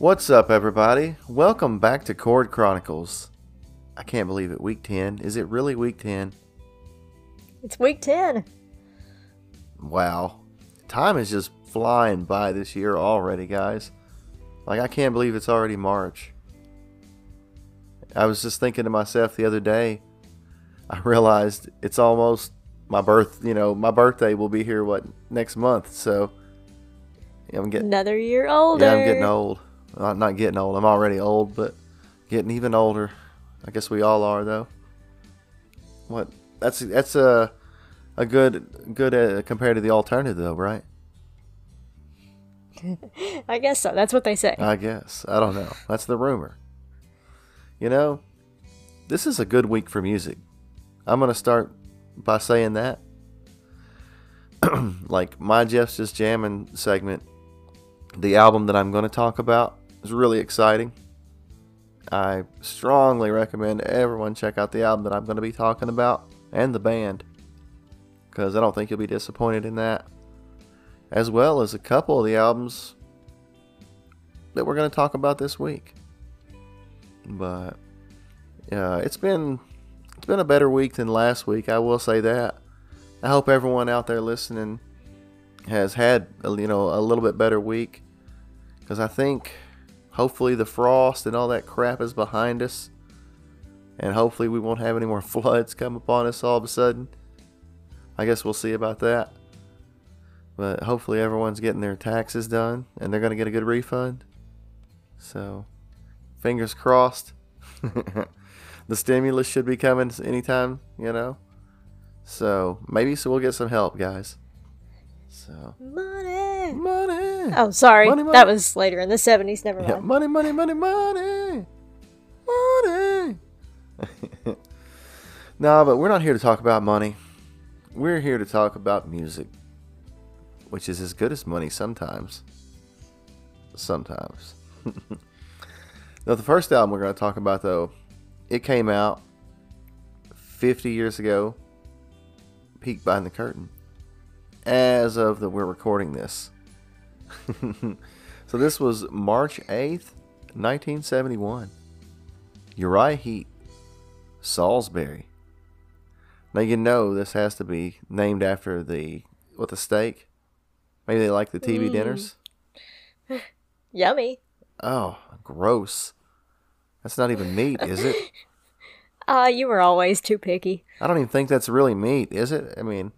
What's up, everybody? Welcome back to Chord Chronicles. I can't believe it. Week 10. Is it really week 10? It's week 10. Wow. Time is just flying by this year already, guys. Like, I can't believe it's already March. I was just thinking to myself the other day, I realized it's almost my birth, you know, my birthday will be here, what, next month. So, I'm getting, Another year older. yeah, I'm getting old. Uh, not getting old. I'm already old, but getting even older. I guess we all are, though. What? That's that's a a good good uh, compared to the alternative, though, right? I guess so. That's what they say. I guess. I don't know. That's the rumor. You know, this is a good week for music. I'm gonna start by saying that. like my Jeff's just jamming segment, the album that I'm going to talk about is really exciting. I strongly recommend everyone check out the album that I'm going to be talking about and the band because I don't think you'll be disappointed in that. As well as a couple of the albums that we're going to talk about this week. But yeah, it's been it's been a better week than last week. I will say that. I hope everyone out there listening has had you know a little bit better week because I think hopefully the frost and all that crap is behind us, and hopefully we won't have any more floods come upon us all of a sudden. I guess we'll see about that. But hopefully everyone's getting their taxes done and they're going to get a good refund. So, fingers crossed. the stimulus should be coming anytime, you know. So maybe so we'll get some help, guys. So Money. money. Oh, sorry. Money, money. That was later in the 70s. Never Yeah, mind. money, money, money, money, money. no, but we're not here to talk about money. We're here to talk about music, which is as good as money sometimes. Sometimes. now, the first album we're going to talk about, though, it came out 50 years ago. Peek behind the curtain. As of the we're recording this. So this was March 8th, 1971. Uriah Heep, Salisbury. Now you know this has to be named after the what the steak. Maybe they like the TV Mm. dinners. Yummy. Oh, gross. That's not even meat, is it? Ah, you were always too picky. I don't even think that's really meat, is it? I mean,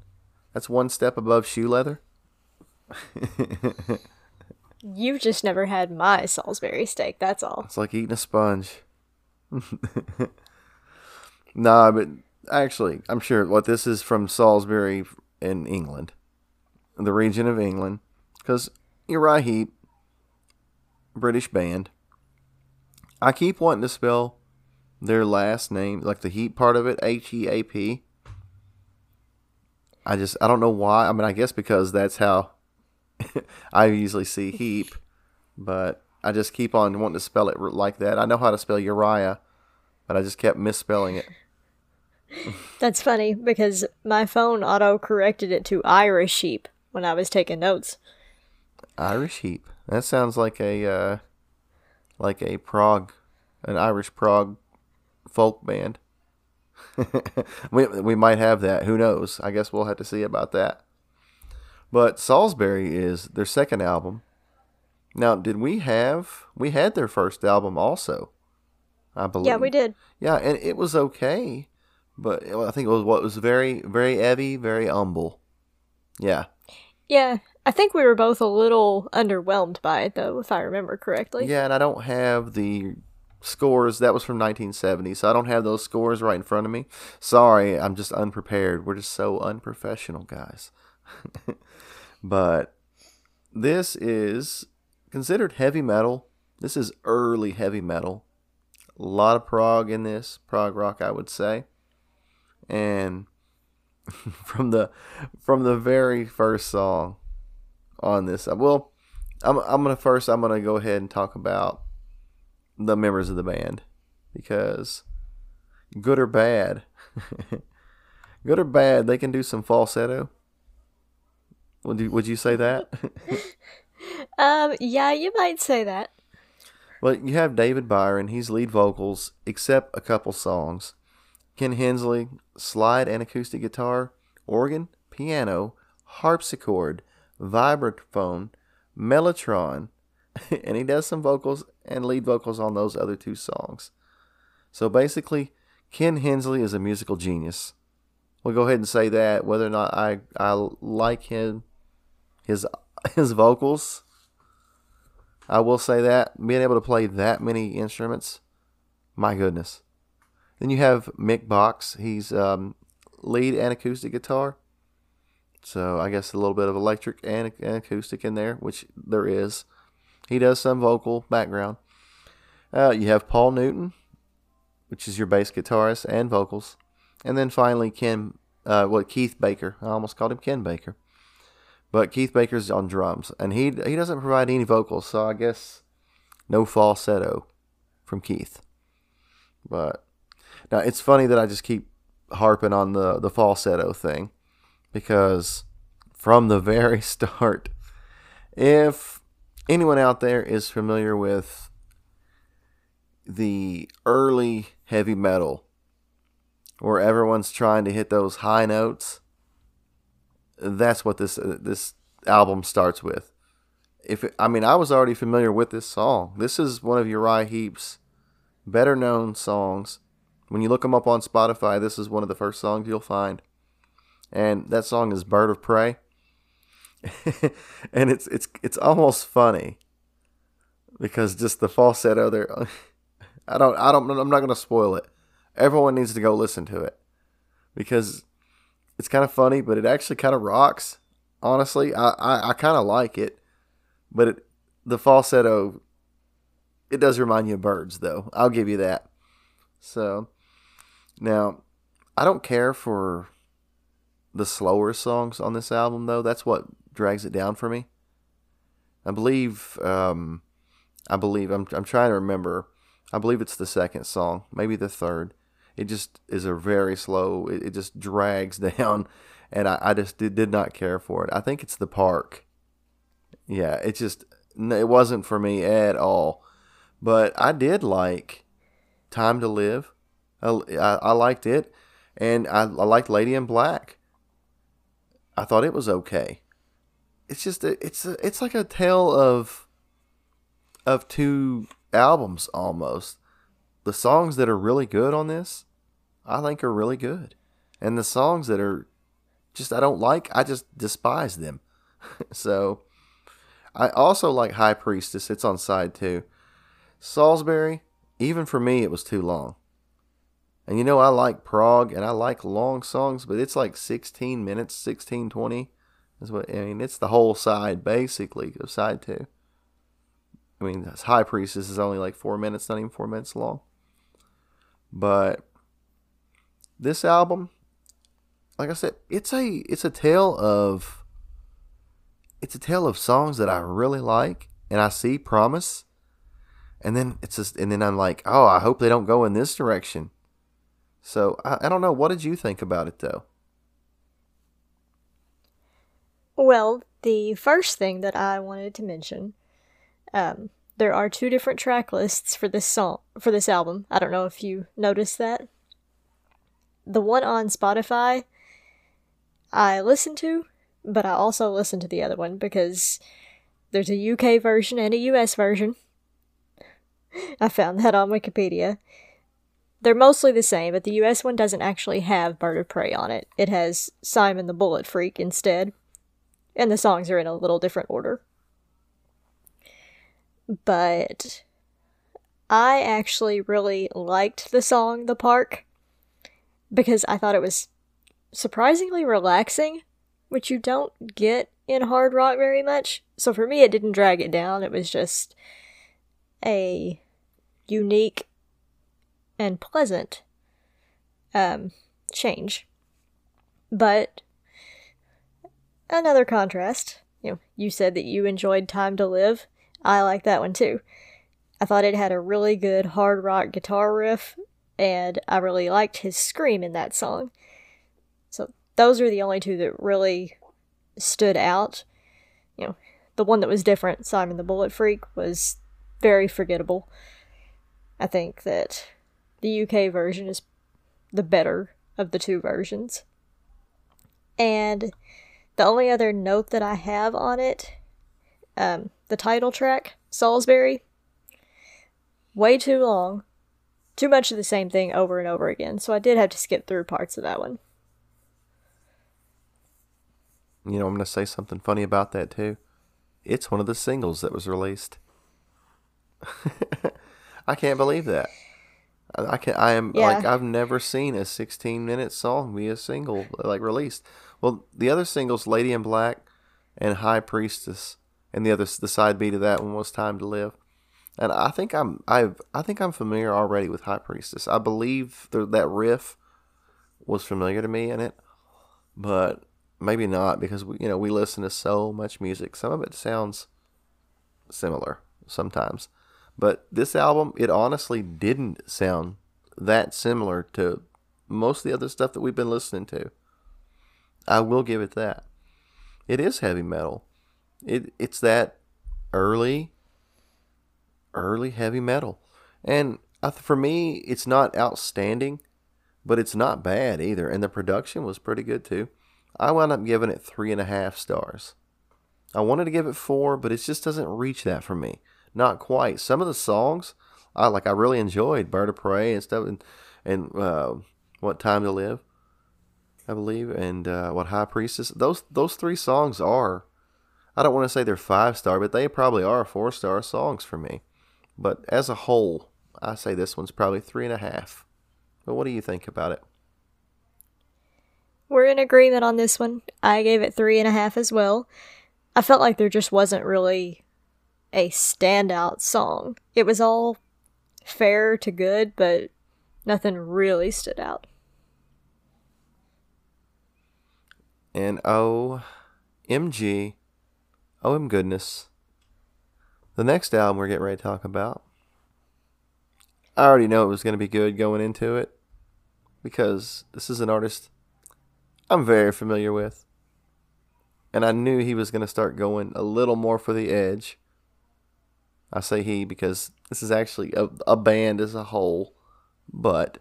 that's one step above shoe leather. You've just never had my Salisbury steak, that's all. It's like eating a sponge. nah, but actually, I'm sure what this is from Salisbury in England, the region of England, because Uriah Heep, British band. I keep wanting to spell their last name, like the Heap part of it, H E A P. I just, I don't know why. I mean, I guess because that's how I usually see heap, but I just keep on wanting to spell it like that. I know how to spell Uriah, but I just kept misspelling it. That's funny because my phone auto corrected it to Irish sheep when I was taking notes. Irish heap. That sounds like a uh, like a prog, an Irish prog folk band. we we might have that. Who knows? I guess we'll have to see about that. But Salisbury is their second album. Now, did we have we had their first album also? I believe. Yeah, we did. Yeah, and it was okay, but I think it was what was very very heavy, very humble. Yeah, Yeah, I think we were both a little underwhelmed by it, though, if I remember correctly. Yeah, and I don't have the scores. That was from 1970, so I don't have those scores right in front of me. Sorry, I'm just unprepared. We're just so unprofessional, guys. but this is considered heavy metal. This is early heavy metal. A lot of prog in this, prog rock, I would say. And from the from the very first song on this, uh, well, I'm I'm gonna first I'm gonna go ahead and talk about the members of the band because good or bad, good or bad, they can do some falsetto. Would you, would you say that? Um, yeah, you might say that. Well, you have David Byron. He's lead vocals, except a couple songs. Ken Hensley, slide and acoustic guitar, organ, piano, harpsichord, vibraphone, mellotron, and he does some vocals and lead vocals on those other two songs. So basically, Ken Hensley is a musical genius. We'll go ahead and say that. Whether or not I I like him, his his vocals, I will say that being able to play that many instruments, my goodness. Then you have Mick Box. He's um, lead and acoustic guitar. So I guess a little bit of electric and, and acoustic in there, which there is. He does some vocal background. Uh, you have Paul Newton, which is your bass guitarist and vocals, and then finally Ken, uh, what Keith Baker. I almost called him Ken Baker, but Keith Baker's on drums, and he he doesn't provide any vocals, so I guess no falsetto from Keith. But now it's funny that I just keep harping on the the falsetto thing because from the very start, if anyone out there is familiar with the early heavy metal where everyone's trying to hit those high notes that's what this uh, this album starts with if it, i mean i was already familiar with this song this is one of uriah heep's better known songs when you look them up on spotify this is one of the first songs you'll find and that song is bird of prey and it's it's it's almost funny because just the falsetto there. I don't I don't I'm not gonna spoil it. Everyone needs to go listen to it because it's kind of funny, but it actually kind of rocks. Honestly, I I, I kind of like it, but it, the falsetto it does remind you of birds, though. I'll give you that. So now I don't care for the slower songs on this album, though. That's what drags it down for me. I believe, um, I believe, I'm, I'm trying to remember. I believe it's the second song, maybe the third. It just is a very slow, it, it just drags down, and I, I just did, did not care for it. I think it's the park. Yeah, it just, it wasn't for me at all. But I did like Time to Live. I, I, I liked it, and I, I liked Lady in Black. I thought it was okay it's just a, it's a, it's like a tale of of two albums almost. The songs that are really good on this, I think are really good. And the songs that are just I don't like, I just despise them. so I also like High Priestess. It's on side 2. Salisbury, even for me it was too long. And you know I like prog and I like long songs, but it's like 16 minutes, 16 20 is what I mean. It's the whole side basically of side two. I mean, High Priestess is only like four minutes, not even four minutes long. But this album, like I said, it's a it's a tale of it's a tale of songs that I really like, and I see promise, and then it's just and then I'm like, oh, I hope they don't go in this direction. So I, I don't know. What did you think about it though? Well, the first thing that I wanted to mention, um, there are two different track lists for this song for this album. I don't know if you noticed that. The one on Spotify, I listened to, but I also listened to the other one because there's a UK version and a US version. I found that on Wikipedia. They're mostly the same, but the US one doesn't actually have Bird of Prey on it. It has Simon the Bullet Freak instead and the songs are in a little different order. But I actually really liked the song The Park because I thought it was surprisingly relaxing, which you don't get in hard rock very much. So for me, it didn't drag it down. It was just a unique and pleasant um, change. But another contrast. You know, you said that you enjoyed Time to Live. I like that one too. I thought it had a really good hard rock guitar riff, and I really liked his scream in that song. So those are the only two that really stood out. You know, the one that was different, Simon the Bullet Freak, was very forgettable. I think that the UK version is the better of the two versions. And the only other note that I have on it, um, the title track, Salisbury, way too long. Too much of the same thing over and over again, so I did have to skip through parts of that one. You know, I'm going to say something funny about that too. It's one of the singles that was released. I can't believe that. I can I am Yeah. like I've never seen a 16 minute song be a single like released. Well, the other singles, Lady in Black and High Priestess, and the other the side B to that one was Time to Live. And I think I'm I've I think I'm familiar already with High Priestess. I believe the, that riff was familiar to me in it, but maybe not because we you know we listen to so much music. Some of it sounds similar sometimes. But this album, it honestly didn't sound that similar to most of the other stuff that we've been listening to. I will give it that. It is heavy metal. It it's that early early heavy metal. And for me, it's not outstanding, but it's not bad either. And the production was pretty good too. I wound up giving it three and a half stars. I wanted to give it four, but it just doesn't reach that for me. Not quite. Some of the songs, I like. I really enjoyed "Bird of Prey" and stuff, and and uh, "What Time to Live," I believe, and uh, "What High Priestess." Those those three songs are. I don't want to say they're five star, but they probably are four star songs for me. But as a whole, I say this one's probably three and a half. But what do you think about it? We're in agreement on this one. I gave it three and a half as well. I felt like there just wasn't really a standout song. It was all fair to good, but nothing really stood out. And oh, MG, oh, goodness. The next album we're getting ready to talk about, I already know it was going to be good going into it because this is an artist I'm very familiar with. And I knew he was going to start going a little more for the edge. I say he because this is actually a, a band as a whole, but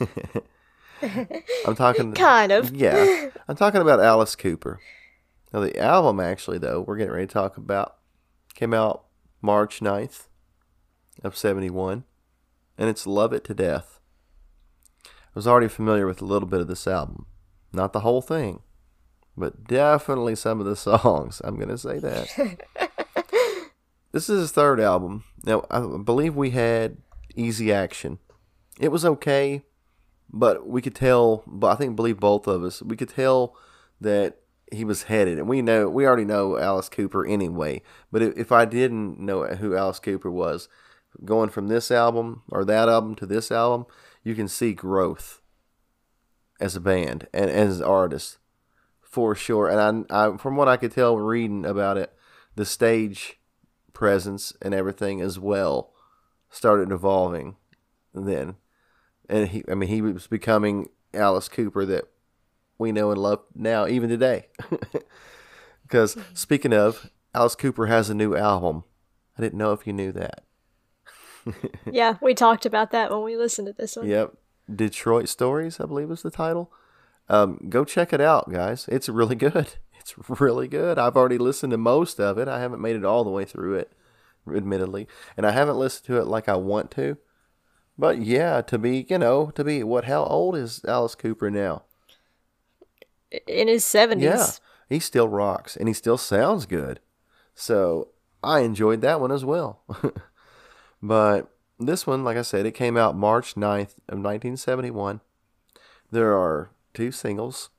I'm talking Kind of. yeah, I'm talking about Alice Cooper. Now, the album, actually, though, we're getting ready to talk about, came out March 9th of 71, and it's Love It to Death. I was already familiar with a little bit of this album. Not the whole thing, but definitely some of the songs. I'm going to say that. this is his third album. Now, I believe we had Easy Action. It was okay, but we could tell. But I think believe both of us. We could tell that he was headed, and we know we already know Alice Cooper anyway. But if, I didn't know who Alice Cooper was, going from this album or that album to this album, you can see growth as a band and as artists for sure. And I, I from what I could tell reading about it, the stage presence and everything as well started evolving then. And he, I mean, he was becoming Alice Cooper that we know and love now, even today. Because speaking of, Alice Cooper has a new album. I didn't know if you knew that. yeah, we talked about that when we listened to this one. Yep. Detroit Stories, I believe is the title. Um, go check it out, guys. It's really good. It's really good. I've already listened to most of it. I haven't made it all the way through it, admittedly. And I haven't listened to it like I want to. But yeah, to be, you know, to be, what, how old is Alice Cooper now? In his 70s. Yeah, he still rocks and he still sounds good. So I enjoyed that one as well. but this one, like I said, it came out March 9th of 1971. There are two singles,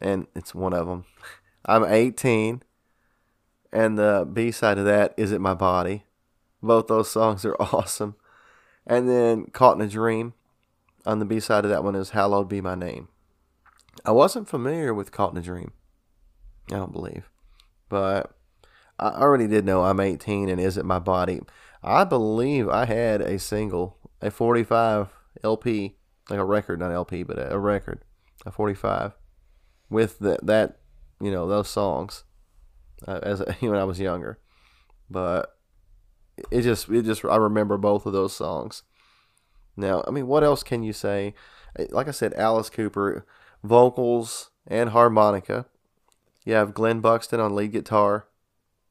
and it's one of them. I'm 18, and the B side of that is It My Body. Both those songs are awesome. And then Caught in a Dream on the B side of that one is Hallowed Be My Name. I wasn't familiar with Caught in a Dream. I don't believe. But I already did know I'm 18 and Is It My Body. I believe I had a single, a 45 LP, like a record, not LP, but a, record, a 45, with the, that, you know, those songs uh, as when I was younger. But it just it just I remember both of those songs. Now, I mean, what else can you say? Like I said, Alice Cooper, vocals and harmonica. You have Glen Buxton on lead guitar,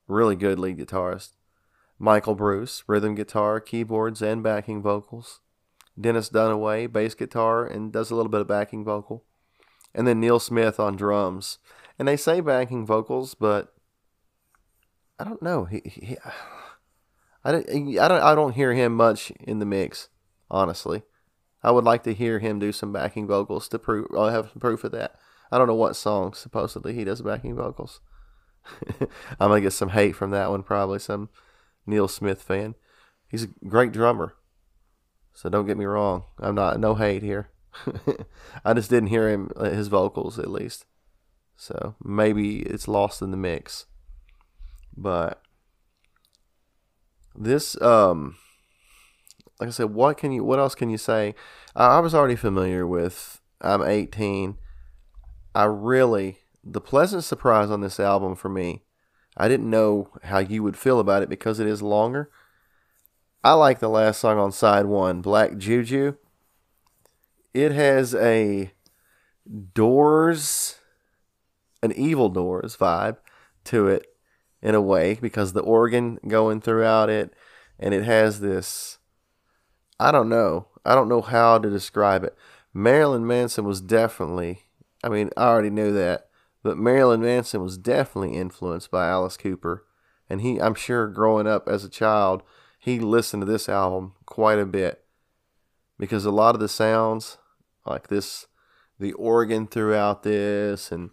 really good lead guitarist. Michael Bruce, rhythm guitar, keyboards, and backing vocals. Dennis Dunaway, bass guitar, and does a little bit of backing vocal. And then Neal Smith on drums. And they say backing vocals, but I don't know. He, he, I don't, I don't, I don't hear him much in the mix, honestly. I would like to hear him do some backing vocals to prove. I'll have some proof of that. I don't know what song supposedly he does backing vocals. I'm gonna get some hate from that one, probably some Neal Smith fan. He's a great drummer. So don't get me wrong. I'm not no hate here. I just didn't hear him uh, his vocals at least. So maybe it's lost in the mix. But this um like I said, what can you what else can you say? I, I was already familiar with I'm 18. I really the pleasant surprise on this album for me I didn't know how you would feel about it because it is longer. I like the last song on side one, Black Juju. It has a Doors, an Evil Doors vibe to it in a way because the organ going throughout it and it has this I don't know. I don't know how to describe it. Marilyn Manson was definitely I mean, I already knew that, but Marilyn Manson was definitely influenced by Alice Cooper. And he, I'm sure, growing up as a child, he listened to this album quite a bit because a lot of the sounds, like this, the organ throughout this, and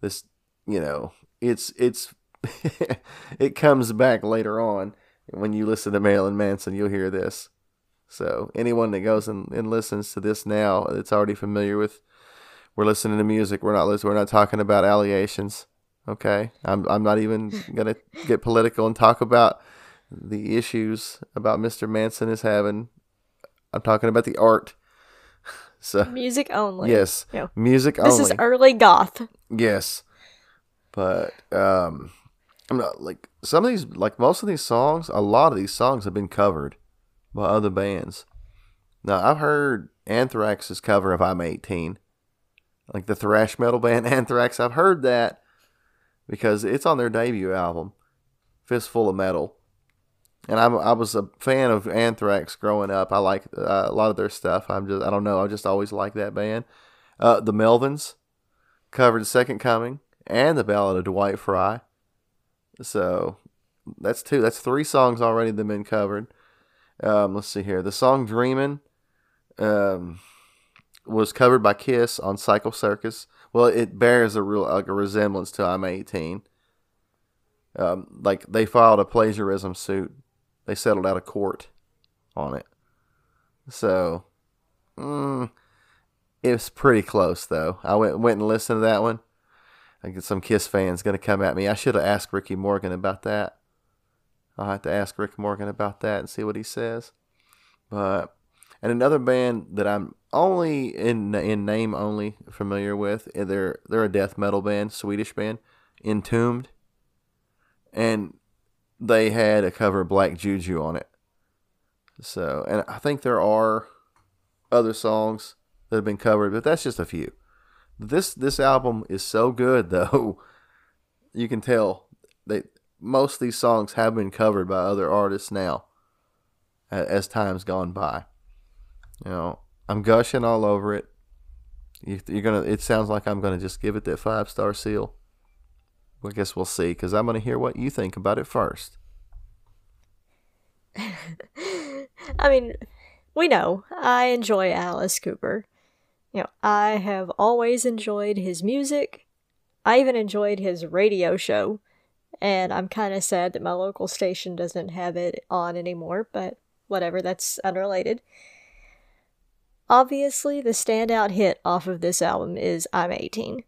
this, you know, it's it's it comes back later on when you listen to Marilyn Manson. You'll hear this. So anyone that goes and, and listens to this now, that's already familiar with we're listening to music. We're not listening. We're not talking about allegations. Okay, I'm I'm not even gonna get political and talk about the issues about Mr. Manson is having. I'm talking about the art. So music only. Yes, yeah. music this only. This is early goth. Yes, but um, I'm not like some of these, like most of these songs. A lot of these songs have been covered by other bands. Now I've heard Anthrax's cover of "I'm 18." like the thrash metal band Anthrax. I've heard that because it's on their debut album, Fistful of Metal. And I'm, I was a fan of Anthrax growing up. I like uh, a lot of their stuff. I'm just I don't know. I just always like that band. Uh, the Melvins covered Second Coming and the Ballad of Dwight Frye. So that's two. That's three songs already that have been covered. Um, let's see here. The song "Dreamin'." Um, was covered by Kiss on Psycho Circus. Well, it bears a real like a resemblance to I'm 18. Um, like they filed a plagiarism suit. They settled out of court on it. So, mm, it's pretty close though. I went went and listened to that one. I get some Kiss fans gonna come at me. I should have asked Ricky Morgan about that. I'll have to ask Rick Morgan about that and see what he says. But and another band that I'm only in in name only familiar with. Eh, they're they're a death metal band, Swedish band, Entombed, and they had a cover of Black Juju on it. So, and I think there are other songs that have been covered, but that's just a few. This this album is so good though. You can tell that most of these songs have been covered by other artists now as time's gone by. You know, I'm gushing all over it. You, are gonna. It sounds like I'm gonna just give it that five star seal. I guess we'll see, because I'm gonna hear what you think about it first. I mean, we know I enjoy Alice Cooper. You know, I have always enjoyed his music. I even enjoyed his radio show, and I'm kind of sad that my local station doesn't have it on anymore. But whatever, that's unrelated. Obviously, the standout hit off of this album is I'm 18.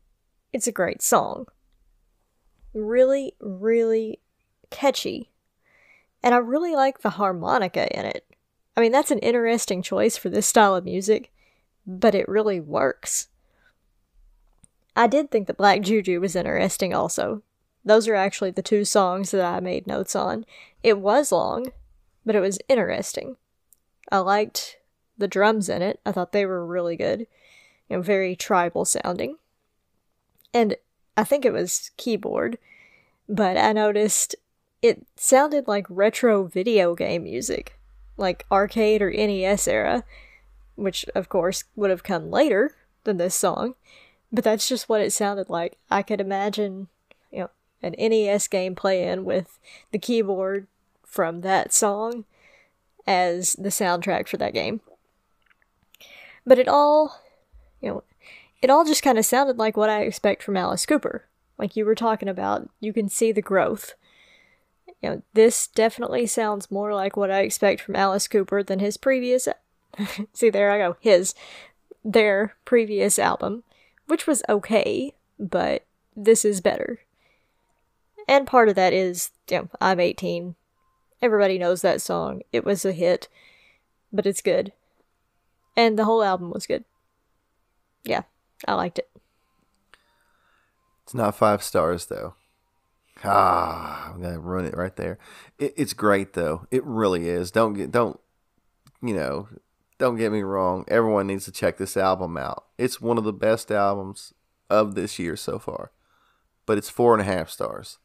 It's a great song. Really, really catchy. And I really like the harmonica in it. I mean, that's an interesting choice for this style of music, but it really works. I did think that Black Juju was interesting also. Those are actually the two songs that I made notes on. It was long, but it was interesting. I liked the drums in it. I thought they were really good. You know, very tribal sounding. And I think it was keyboard, but I noticed it sounded like retro video game music, like arcade or NES era, which of course would have come later than this song, but that's just what it sounded like. I could imagine, you know, an NES game playing with the keyboard from that song as the soundtrack for that game. But it all, you know, it all just kind of sounded like what I expect from Alice Cooper. Like you were talking about, you can see the growth. You know, this definitely sounds more like what I expect from Alice Cooper than his previous. see, there I go. His, their previous album, which was okay, but this is better. And part of that is, you know, I'm 18. Everybody knows that song. It was a hit, but it's good. And the whole album was good. Yeah, I liked it. It's not five stars though. Ah, I'm gonna ruin it right there. It, it's great though. It really is. Don't get don't you know? Don't get me wrong. Everyone needs to check this album out. It's one of the best albums of this year so far. But it's four and a half stars.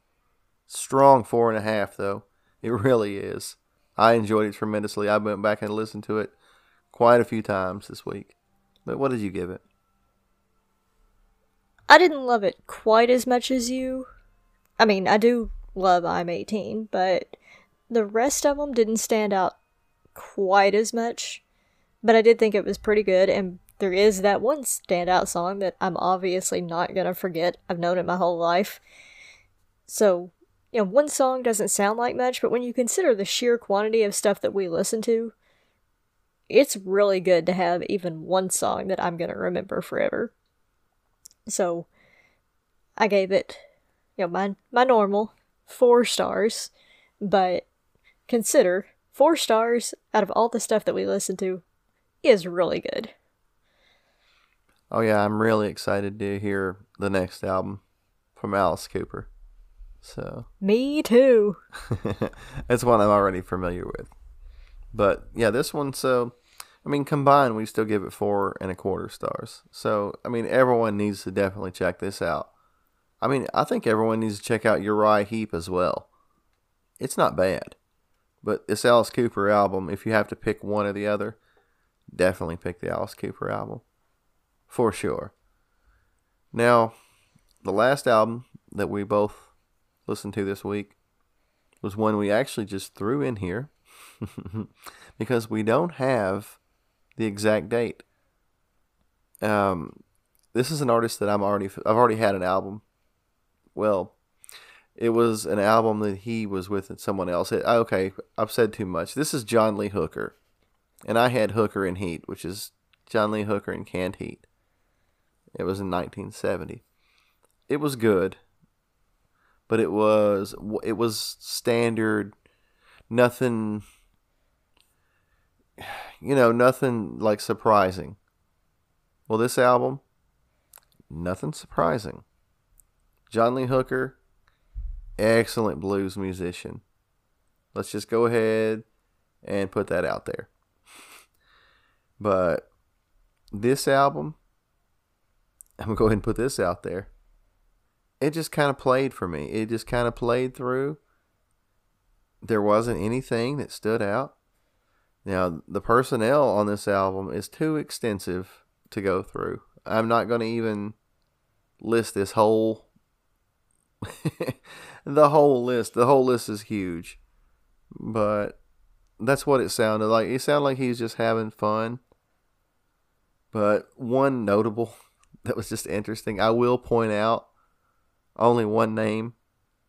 Strong four and a half though. It really is. I enjoyed it tremendously. I went back and listened to it quite a few times this week. But what did you give it? I didn't love it quite as much as you. I mean, I do love I'm 18, but the rest of them didn't stand out quite as much. But I did think it was pretty good, and there is that one standout song that I'm obviously not gonna forget. I've known it my whole life. So, you know, one song doesn't sound like much, but when you consider the sheer quantity of stuff that we listen to, it's really good to have even one song that I'm gonna remember forever. So I gave it, you know, my my normal four stars, but consider four stars out of all the stuff that we listen to is really good. Oh yeah, I'm really excited to hear the next album from Alice Cooper. So Me too. it's one I'm already familiar with. But yeah, this one so I mean, combined, we still give it four and a quarter stars. So, I mean, everyone needs to definitely check this out. I mean, I think everyone needs to check out Uriah Heep as well. It's not bad. But this Alice Cooper album, if you have to pick one or the other, definitely pick the Alice Cooper album. For sure. Now, the last album that we both listened to this week was one we actually just threw in here because we don't have the exact date. Um, this is an artist that I'm already I've already had an album. Well, it was an album that he was with someone else. It, okay, I've said too much. This is John Lee Hooker, and I had Hooker in Heat, which is John Lee Hooker in Canned Heat. It was in 1970. It was good, but it was it was standard. Nothing you know, nothing like surprising. Well, this album, nothing surprising. John Lee Hooker, excellent blues musician. Let's just go ahead and put that out there. But this album, I'm going to go ahead and put this out there. It just kind of played for me. It just kind of played through. There wasn't anything that stood out. Now, the personnel on this album is too extensive to go through. I'm not going to even list this whole the whole list. The whole list is huge. But that's what it sounded like. It sounded like he was just having fun. But one notable that was just interesting, I will point out only one name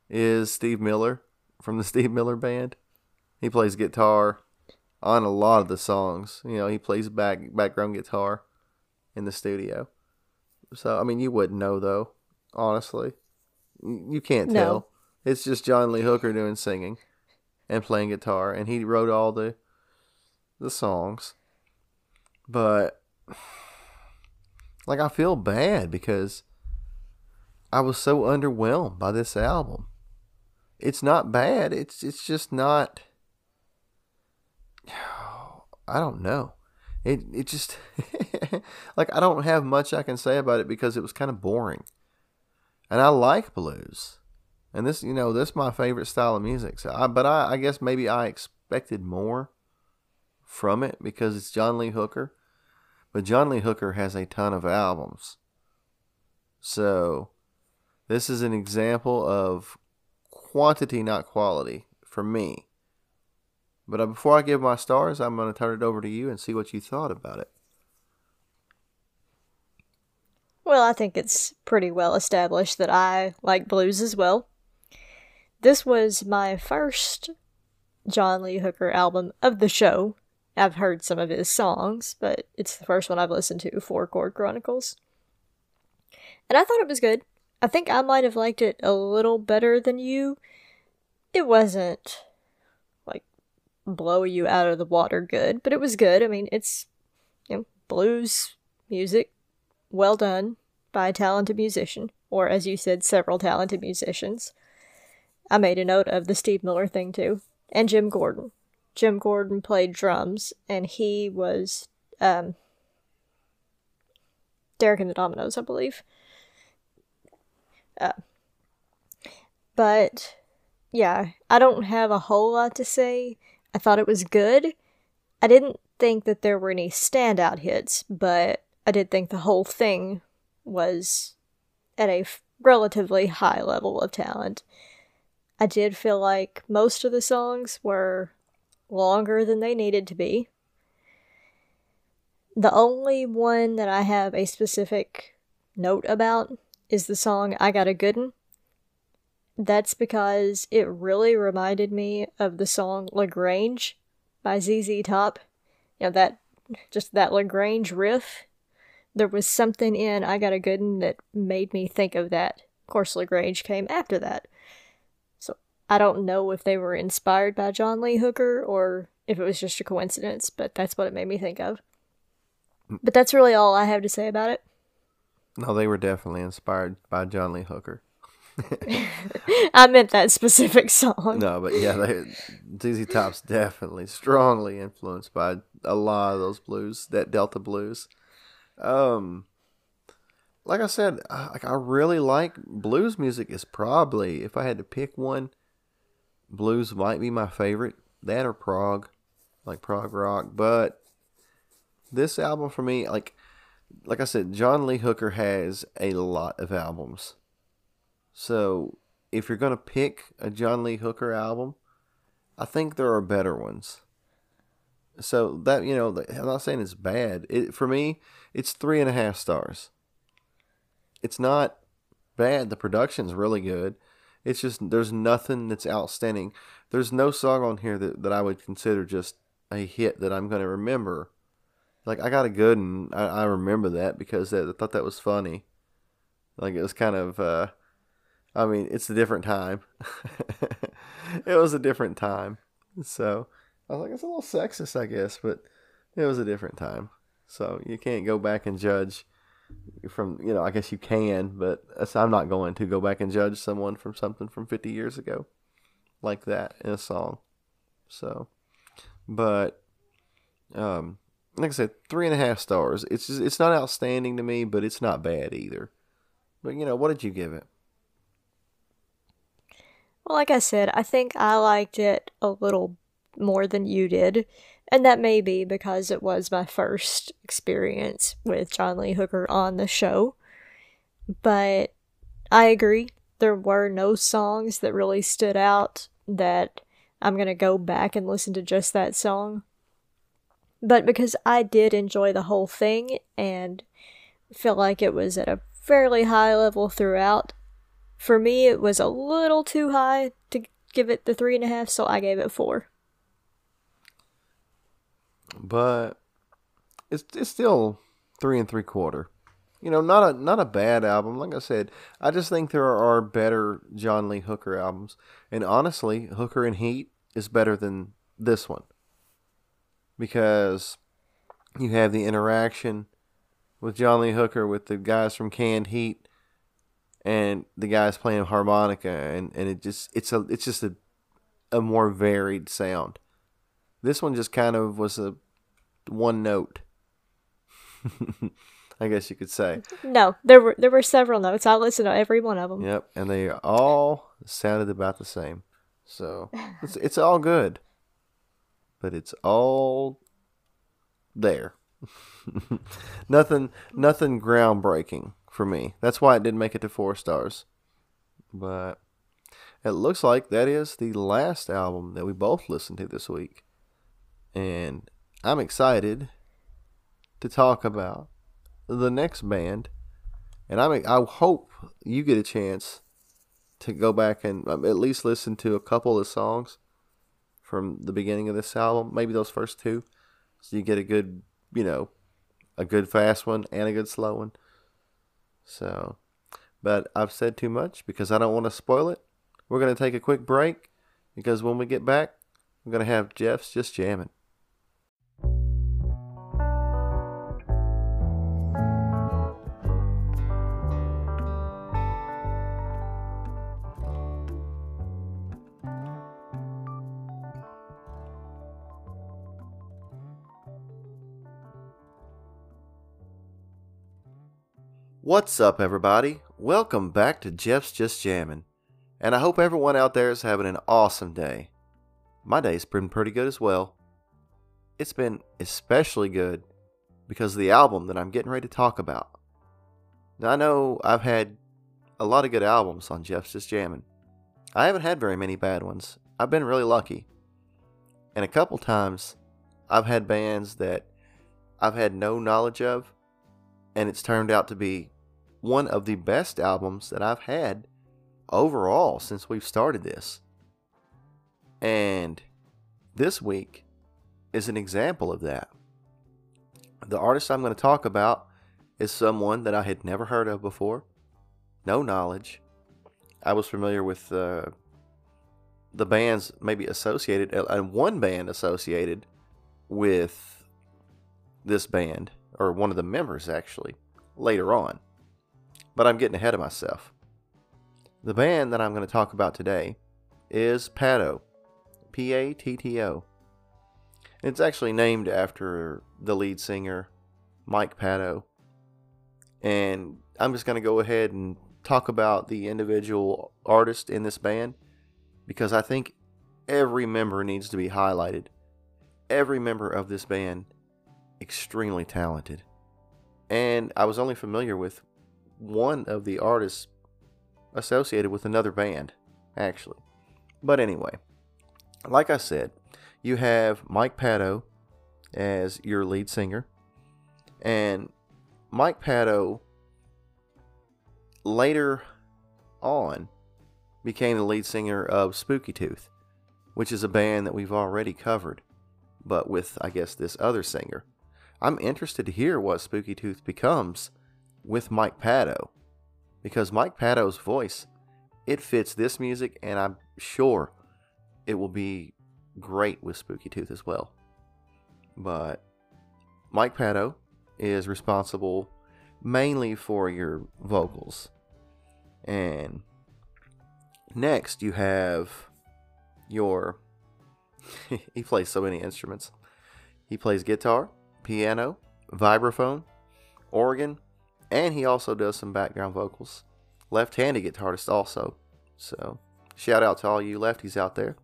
is Steve Miller from the Steve Miller Band. He plays guitar on a lot of the songs. You know, he plays back background guitar in the studio. So I mean, you wouldn't know though, honestly. You can't tell. No. It's just John Lee Hooker doing singing and playing guitar, and he wrote all the the songs. But like, I feel bad because I was so underwhelmed by this album. It's not bad. It's it's just not I don't know. It it just like I don't have much I can say about it because it was kind of boring. And I like blues. And this, you know, this is my favorite style of music. So I, but I, I guess maybe I expected more from it because it's John Lee Hooker. But John Lee Hooker has a ton of albums. So this is an example of quantity, not quality, for me. But uh, before I give my stars, I'm going to turn it over to you and see what you thought about it. Well, I think it's pretty well established that I like blues as well. This was my first John Lee Hooker album of the show. I've heard some of his songs, but it's the first one I've listened to, Four Chord Chronicles. And I thought it was good. I think I might have liked it a little better than you. It wasn't like blow you out of the water good, but it was good. I mean, it's you know, blues music, well done by a talented musician, or as you said, several talented musicians. I made a note of the Steve Miller thing too, and Jim Gordon. Jim Gordon played drums, and he was um, Derek and the Dominos, I believe. Uh, but yeah, I don't have a whole lot to say. I thought it was good. I didn't think that there were any standout hits, but I did think the whole thing was at a f- relatively high level of talent. I did feel like most of the songs were longer than they needed to be. The only one that I have a specific note about is the song I Got a Good'n. That's because it really reminded me of the song LaGrange by ZZ Top. You know, that, just that LaGrange riff. There was something in I Got a Good'n that made me think of that. Of course, LaGrange came after that. So I don't know if they were inspired by John Lee Hooker or if it was just a coincidence, but that's what it made me think of. Hmm. But that's really all I have to say about it. No, they were definitely inspired by John Lee Hooker. I meant that specific song. No, but yeah, they, ZZ Top's definitely strongly influenced by a lot of those blues, that Delta blues. Um, like I said, I, like I really like blues music. Is probably if I had to pick one, blues might be my favorite. That or prog, like prog rock. But this album for me, like like I said, John Lee Hooker has a lot of albums. So if you're gonna pick a John Lee Hooker album, I think there are better ones. So that you know, I'm not saying it's bad. It for me, it's three and a half stars. It's not bad. The production's really good. It's just there's nothing that's outstanding. There's no song on here that, that I would consider just a hit that I'm to remember. Like I got a good and I, I remember that because I thought that was funny. Like it was kind of uh I mean, it's a different time. it was a different time. So I was like, it's a little sexist, I guess, but it was a different time. So you can't go back and judge from, you know, I guess you can, but I'm not going to go back and judge someone from something from 50 years ago like that in a song. So, but, um, like I said, three and a half stars. It's just, it's not outstanding to me, but it's not bad either. But you know, what did you give it? Well, like I said, I think I liked it a little more than you did, and that may be because it was my first experience with John Lee Hooker on the show. But I agree, there were no songs that really stood out that I'm gonna go back and listen to just that song. But because I did enjoy the whole thing and feel like it was at a fairly high level throughout, for me it was a little too high to give it the three and a half, so I gave it four. But it's it's still three and three quarter. You know, not a not a bad album. Like I said, I just think there are better John Lee Hooker albums. And honestly, Hooker and Heat is better than this one because you have the interaction with John Lee Hooker with the guys from Canned Heat and the guys playing harmonica and, and it just it's a it's just a a more varied sound. This one just kind of was a one note. I guess you could say. No, there were there were several notes. I listened to every one of them. Yep, and they all sounded about the same. So it's it's all good, but it's all there. nothing nothing groundbreaking for me. That's why it didn't make it to four stars. But it looks like that is the last album that we both listened to this week. And I'm excited to talk about the next band. And I mean, I hope you get a chance to go back and um, at least listen to a couple of songs from the beginning of this album, maybe those first two, so you get a good, you know, a good fast one and a good slow one. So, but I've said too much because I don't want to spoil it. We're going to take a quick break because when we get back, we're going to have Jeff's just jamming. What's up, everybody? Welcome back to Jeff's Just Jammin', and I hope everyone out there is having an awesome day. My day's been pretty good as well. It's been especially good because of the album that I'm getting ready to talk about. Now, I know I've had a lot of good albums on Jeff's Just Jammin'. I haven't had very many bad ones. I've been really lucky. And a couple times, I've had bands that I've had no knowledge of, and it's turned out to be one of the best albums that I've had overall since we've started this. And this week is an example of that. The artist I'm going to talk about is someone that I had never heard of before, no knowledge. I was familiar with uh, the bands maybe associated, uh, and one band associated with this band, or one of the members actually, later on but I'm getting ahead of myself. The band that I'm going to talk about today is Patto, P A T T O. It's actually named after the lead singer, Mike Patto. And I'm just going to go ahead and talk about the individual artist in this band because I think every member needs to be highlighted. Every member of this band extremely talented. And I was only familiar with one of the artists associated with another band, actually. But anyway, like I said, you have Mike Patto as your lead singer. And Mike Patto later on became the lead singer of Spooky Tooth, which is a band that we've already covered, but with, I guess, this other singer. I'm interested to hear what Spooky Tooth becomes with Mike Patto because Mike Patto's voice it fits this music and I'm sure it will be great with Spooky Tooth as well. But Mike Patto is responsible mainly for your vocals. And next you have your he plays so many instruments. He plays guitar, piano, vibraphone, organ, and he also does some background vocals. Left-handed guitarist also. So shout out to all you lefties out there.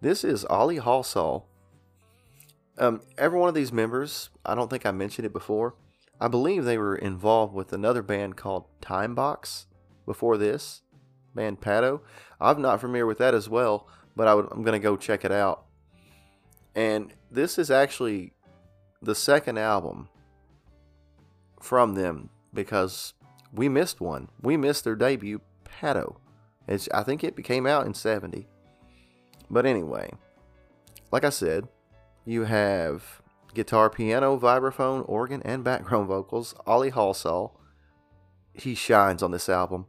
This is Ollie Halsall. Um, every one of these members, I don't think I mentioned it before. I believe they were involved with another band called Timebox before this band Patto. I'm not familiar with that as well, but I am going to go check it out. And this is actually the second album from them because we missed one. We missed their debut, Patto. It's, I think it came out in 70. But anyway, like I said, you have guitar, piano, vibraphone, organ, and background vocals. Ollie Halsall, he shines on this album.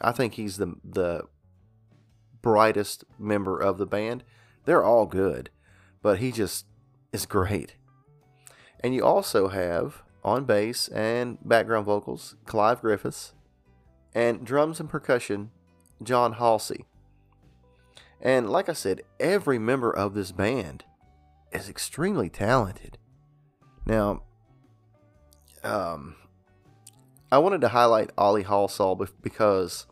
I think he's the the brightest member of the band. They're all good, but he just is great. And you also have on bass and background vocals, Clive Griffiths, and drums and percussion, John Halsey. And like I said, every member of this band is extremely talented. Now, um, I wanted to highlight Ollie Halsall because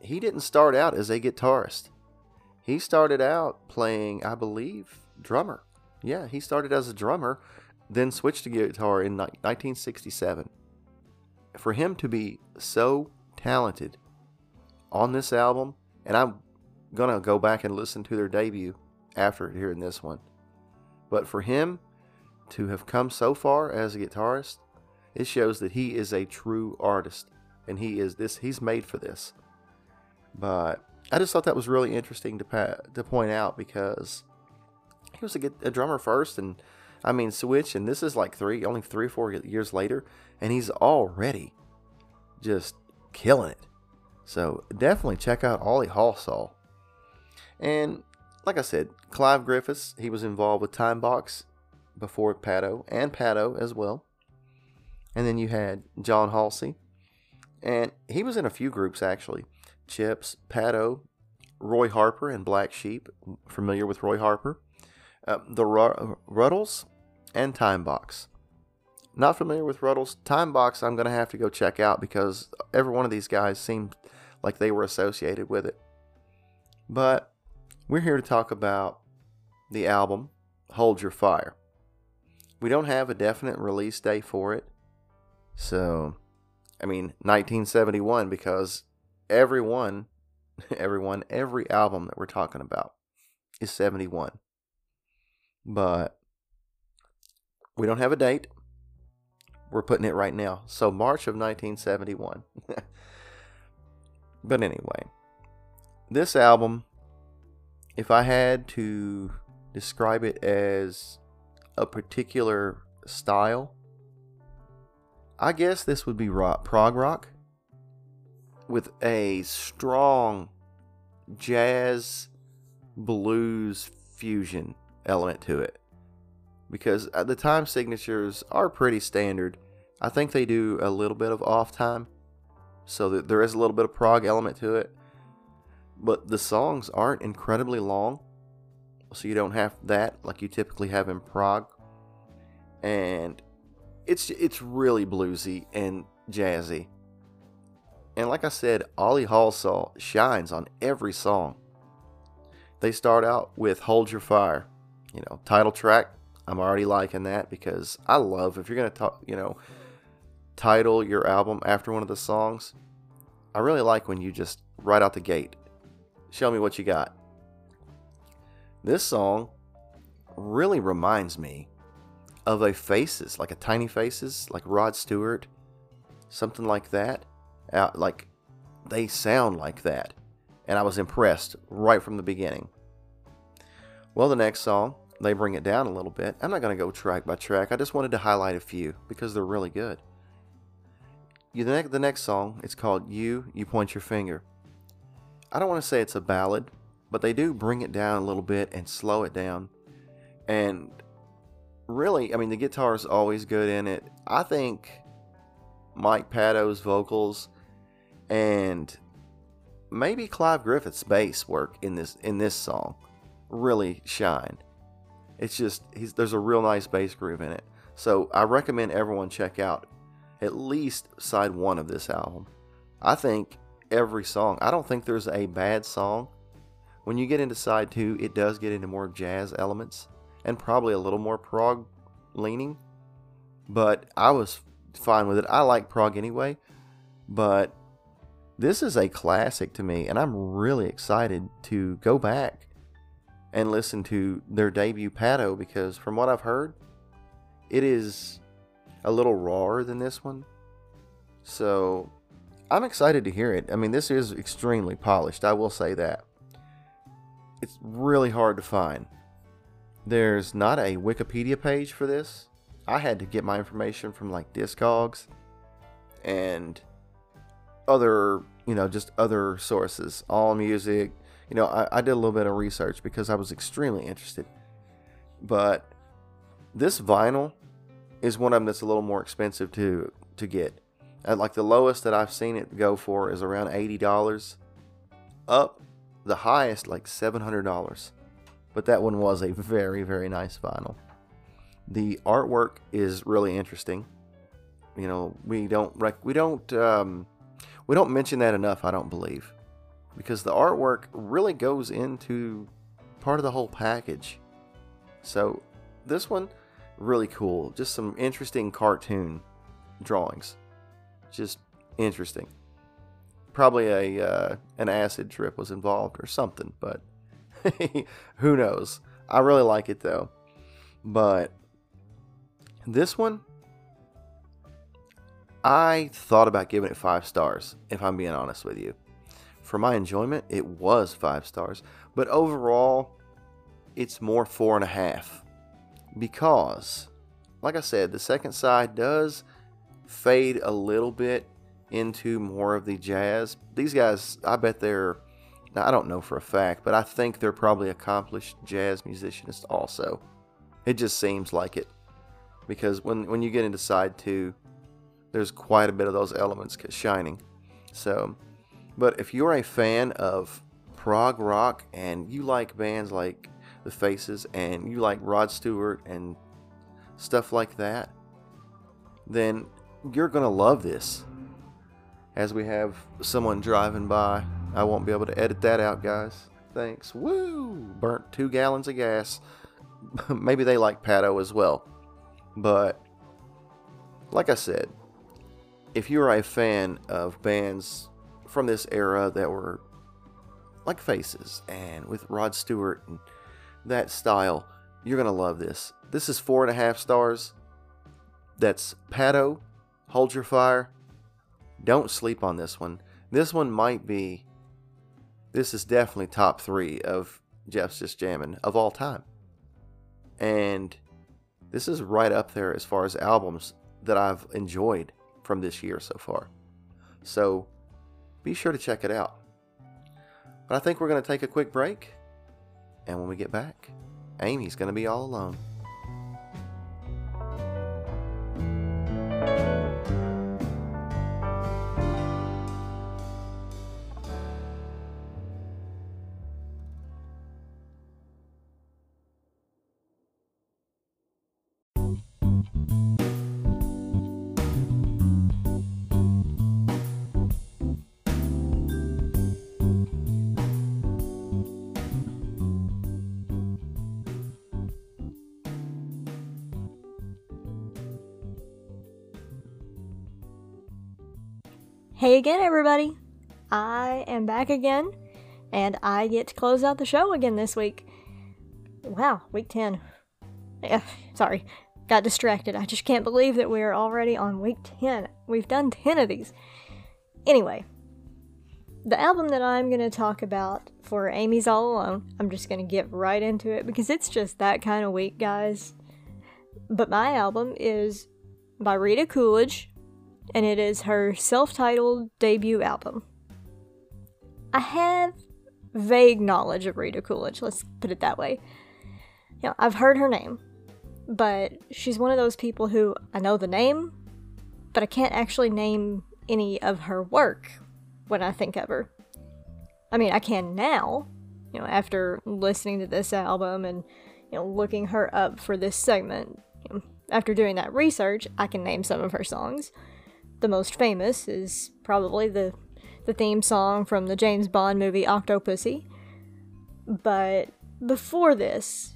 he didn't start out as a guitarist. He started out playing, I believe, drummer. Yeah, he started as a drummer, then switched to guitar in 1967. For him to be so talented on this album, and I'm going to go back and listen to their debut after hearing this one. But for him to have come so far as a guitarist, it shows that he is a true artist and he is this he's made for this. But I just thought that was really interesting to pa- to point out because he was a, a drummer first and I mean switch and this is like 3 only 3 or 4 years later and he's already just killing it. So definitely check out Ollie Halsall. And like I said, Clive Griffiths, he was involved with Timebox before Patto and Patto as well. And then you had John Halsey. And he was in a few groups actually. Chips, Patto, Roy Harper, and Black Sheep. Familiar with Roy Harper? Uh, the Ru- Rutles and Timebox. Not familiar with Rutles. Timebox, I'm going to have to go check out because every one of these guys seemed like they were associated with it. But we're here to talk about the album Hold Your Fire. We don't have a definite release date for it. So, I mean, 1971 because everyone, everyone, every album that we're talking about is 71. But we don't have a date. We're putting it right now. So, March of 1971. but anyway, this album if I had to describe it as a particular style, I guess this would be rock, prog rock with a strong jazz blues fusion element to it. Because uh, the time signatures are pretty standard. I think they do a little bit of off time, so that there is a little bit of prog element to it but the songs aren't incredibly long, so you don't have that like you typically have in prog. And it's it's really bluesy and jazzy. And like I said, Ollie Halsall shines on every song. They start out with Hold Your Fire, you know, title track. I'm already liking that because I love if you're to talk, you know, title your album after one of the songs. I really like when you just right out the gate Show me what you got. This song really reminds me of a Faces, like a Tiny Faces, like Rod Stewart, something like that. Uh, like they sound like that, and I was impressed right from the beginning. Well, the next song they bring it down a little bit. I'm not going to go track by track. I just wanted to highlight a few because they're really good. The, next, the next song, it's called "You." You point your finger. I don't want to say it's a ballad, but they do bring it down a little bit and slow it down. And really, I mean, the guitar is always good in it. I think Mike Patto's vocals and maybe Clive Griffiths' bass work in this in this song really shine. It's just there's a real nice bass groove in it. So I recommend everyone check out at least side one of this album. I think every song. I don't think there's a bad song. When you get into side two, it does get into more jazz elements and probably a little more prog leaning. But I was fine with it. I like prog anyway. But this is a classic to me, and I'm really excited to go back and listen to their debut Patto because from what I've heard, it is a little rawer than this one. So I'm excited to hear it. I mean, this is extremely polished, I will say that. It's really hard to find. There's not a Wikipedia page for this. I had to get my information from like Discogs and other, you know, just other sources, All Music. You know, I, I did a little bit of research because I was extremely interested. But this vinyl is one of them that's a little more expensive to to get. At like the lowest that I've seen it go for is around $80. Up the highest like $700. but that one was a very, very nice vinyl. The artwork is really interesting. You know, we don't rec- we don't um, we don't mention that enough. I don't believe because the artwork really goes into part of the whole package. So this one really cool. Just some interesting cartoon drawings. Just interesting. Probably a uh, an acid trip was involved or something, but who knows? I really like it though. But this one, I thought about giving it five stars, if I'm being honest with you. For my enjoyment, it was five stars. But overall, it's more four and a half. Because, like I said, the second side does fade a little bit into more of the jazz. These guys, I bet they're, I don't know for a fact, but I think they're probably accomplished jazz musicians also. It just seems like it because when when you get into side two, there's quite a bit of those elements shining. So, but if you're a fan of prog rock and you like bands like the Faces and you like Rod Stewart and stuff like that, then you're gonna love this. As we have someone driving by, I won't be able to edit that out, guys. Thanks. Woo! Burnt two gallons of gas. Maybe they like Patto as well. But, like I said, if you're a fan of bands from this era that were like Faces and with Rod Stewart and that style, you're going to love this. This is four and a half stars. That's Patto. Hold your fire. Don't sleep on this one. This one might be, this is definitely top three of Jeff's Just Jamming of all time. And this is right up there as far as albums that I've enjoyed from this year so far. So be sure to check it out. But I think we're going to take a quick break. And when we get back, Amy's going to be all alone. Hey again, everybody! I am back again, and I get to close out the show again this week. Wow, week 10. Yeah, sorry, got distracted. I just can't believe that we're already on week 10. We've done 10 of these. Anyway, the album that I'm going to talk about for Amy's All Alone, I'm just going to get right into it because it's just that kind of week, guys. But my album is by Rita Coolidge, and it is her self titled debut album. I have vague knowledge of Rita Coolidge, let's put it that way. You know, I've heard her name, but she's one of those people who I know the name, but I can't actually name any of her work when I think of her. I mean, I can now, you know, after listening to this album and, you know, looking her up for this segment. You know, after doing that research, I can name some of her songs the most famous is probably the the theme song from the James Bond movie Octopussy. But before this,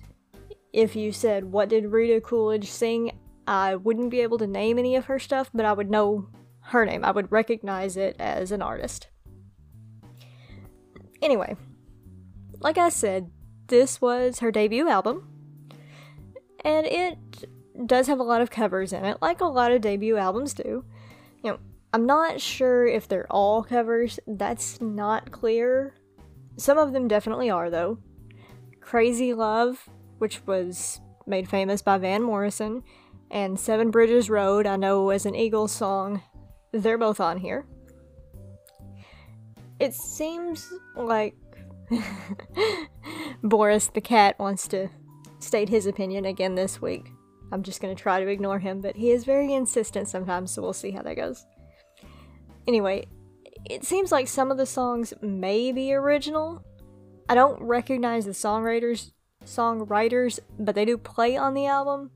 if you said what did Rita Coolidge sing, I wouldn't be able to name any of her stuff, but I would know her name. I would recognize it as an artist. Anyway, like I said, this was her debut album, and it does have a lot of covers in it, like a lot of debut albums do. You know, I'm not sure if they're all covers. That's not clear. Some of them definitely are, though. Crazy Love, which was made famous by Van Morrison, and Seven Bridges Road, I know as an Eagles song, they're both on here. It seems like Boris the cat wants to state his opinion again this week. I'm just to try to ignore him, but he is very insistent sometimes, so we'll see how that goes. Anyway, it seems like some of the songs may be original. I don't recognize the songwriters songwriters, but they do play on the album,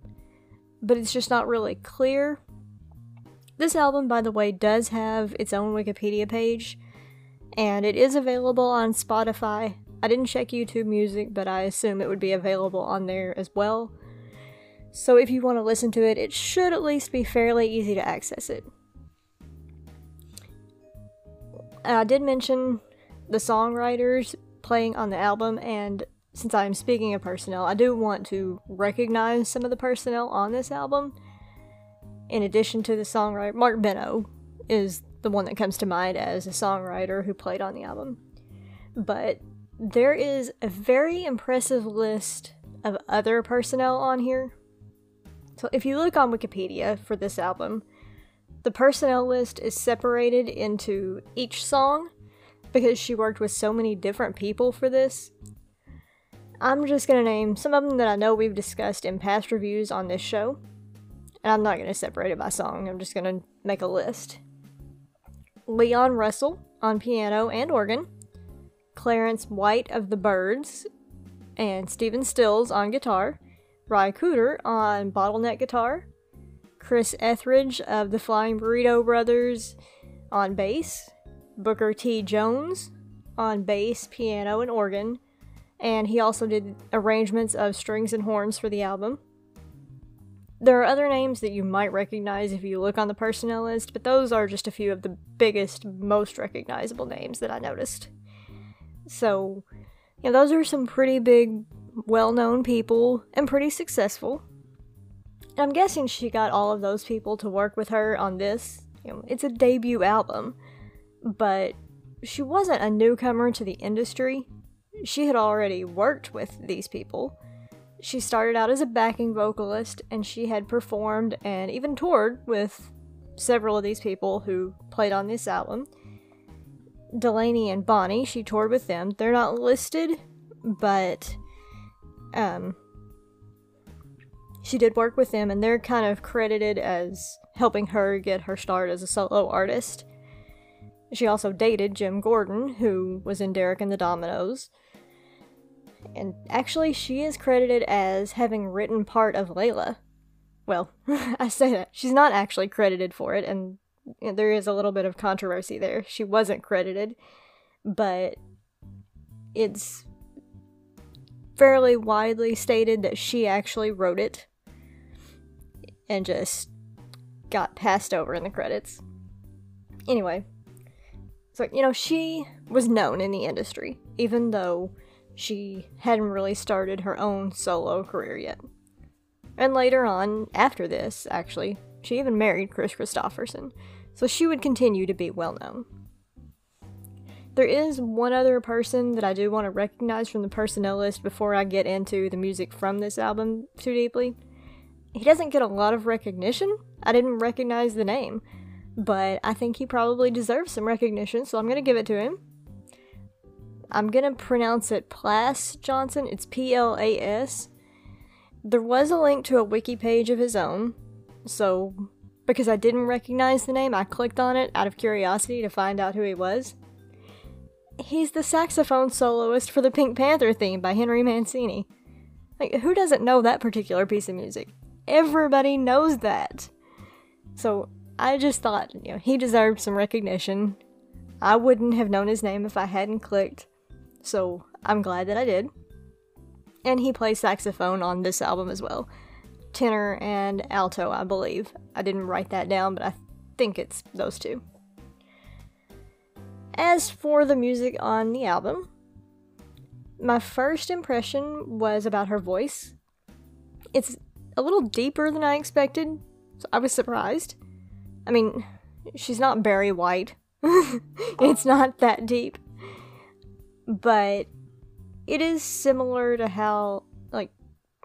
but it's just not really clear. This album, by the way, does have its own Wikipedia page, and it is available on Spotify. I didn't check YouTube Music, but I assume it would be available on there as well. So if you want to listen to it, it should at least be fairly easy to access it. I did mention the songwriters playing on the album, and since I'm speaking of personnel, I do want to recognize some of the personnel on this album. In addition to the songwriter, Marc Benno is the one that comes to mind as a songwriter who played on the album. But there is a very impressive list of other personnel on here. So if you look on Wikipedia for this album, the personnel list is separated into each song because she worked with so many different people for this. I'm just to name some of them that I know we've discussed in past reviews on this show. And I'm not to separate it by song, I'm just to make a list. Leon Russell on piano and organ, Clarence White of the Byrds, and Stephen Stills on guitar, Ry Cooder on bottleneck guitar, Chris Ethridge of the Flying Burrito Brothers on bass, Booker T. Jones on bass, piano, and organ, and he also did arrangements of strings and horns for the album. There are other names that you might recognize if you look on the personnel list, but those are just a few of the biggest, most recognizable names that I noticed. So, yeah, those are some pretty big, well known people and pretty successful. I'm guessing she got all of those people to work with her on this. You know, it's a debut album, but she wasn't a newcomer to the industry. She had already worked with these people. She started out as a backing vocalist and she had performed and even toured with several of these people who played on this album. Delaney and Bonnie, she toured with them. They're not listed, but um she did work with them and they're kind of credited as helping her get her start as a solo artist. She also dated Jim Gordon, who was in Derek and the Dominos. And actually, she is credited as having written part of Layla. Well, I say that. She's not actually credited for it, and there is a little bit of controversy there. She wasn't credited, but it's fairly widely stated that she actually wrote it and just got passed over in the credits. Anyway, so, you know, she was known in the industry, even though she hadn't really started her own solo career yet. And later on, after this, actually, she even married Kris Kristofferson, so she would continue to be well known. There is one other person that I do want to recognize from the personnel list before I get into the music from this album too deeply. He doesn't get a lot of recognition. I didn't recognize the name, but I think he probably deserves some recognition, so I'm gonna give it to him. I'm gonna pronounce it Plas Johnson. It's P L A S. There was a link to a wiki page of his own, so because I didn't recognize the name, I clicked on it out of curiosity to find out who he was. He's the saxophone soloist for the Pink Panther theme by Henry Mancini. Like, who doesn't know that particular piece of music? Everybody knows that. So, I just thought, you know, he deserved some recognition. I wouldn't have known his name if I hadn't clicked, so I'm glad that I did. And he plays saxophone on this album as well. Tenor and alto, I believe. I didn't write that down, but I think it's those two. As for the music on the album, my first impression was about her voice. It's a little deeper than I expected, so I was surprised. I mean, she's not Barry White. it's not that deep. But it is similar to how, like,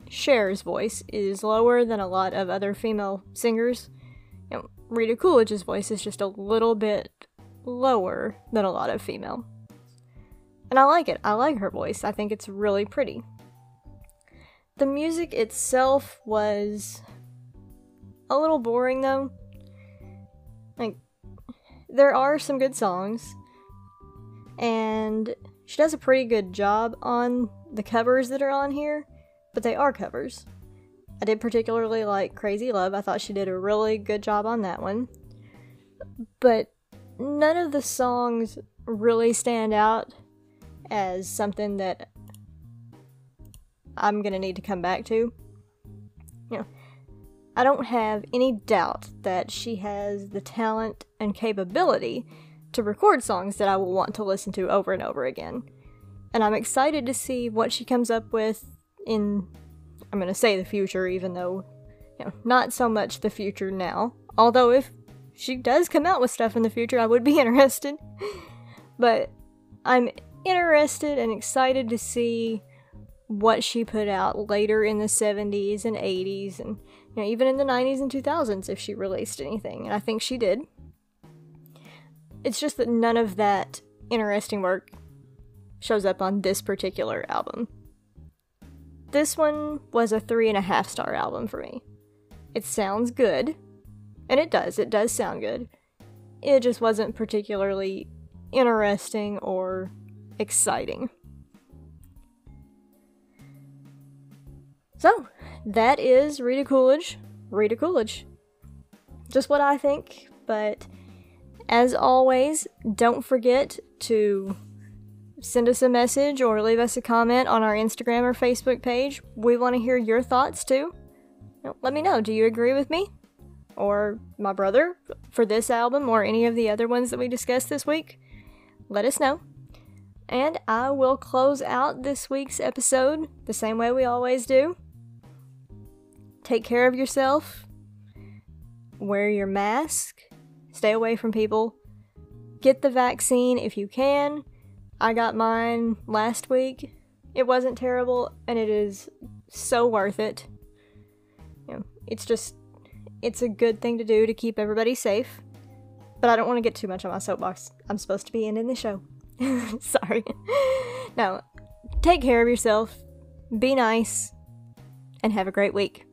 Cher's voice is lower than a lot of other female singers. You know, Rita Coolidge's voice is just a little bit lower than a lot of female. And I like it. I like her voice. I think it's really pretty. The music itself was a little boring though. Like, there are some good songs, and she does a pretty good job on the covers that are on here. but they are covers. I did particularly like Crazy Love. I thought she did a really good job on that one. But none of the songs really stand out as something that I'm to need to come back to. You know, I don't have any doubt that she has the talent and capability to record songs that I will want to listen to over and over again. And I'm excited to see what she comes up with in, I'm to say the future, even though, you know, not so much the future now. Although, if she does come out with stuff in the future, I would be interested. but I'm interested and excited to see what she put out later in the 70s and 80s and you know, even in the 90s and 2000s if she released anything. And I think she did. It's just that none of that interesting work shows up on this particular album. This one was a three and a half star album for me. It sounds good, and it does, it does sound good. It just wasn't particularly interesting or exciting. So, that is Rita Coolidge. Rita Coolidge. Just what I think, but as always, don't forget to send us a message or leave us a comment on our Instagram or Facebook page. We want to hear your thoughts too. Let me know. Do you agree with me? Or my brother for this album or any of the other ones that we discussed this week? Let us know. And I will close out this week's episode the same way we always do. Take care of yourself. Wear your mask. Stay away from people. Get the vaccine if you can. I got mine last week. It wasn't terrible, and it is so worth it. You know, it's just, it's a good thing to do to keep everybody safe. But I don't want to get too much on my soapbox. I'm supposed to be ending the show. Sorry. no, take care of yourself, be nice, and have a great week.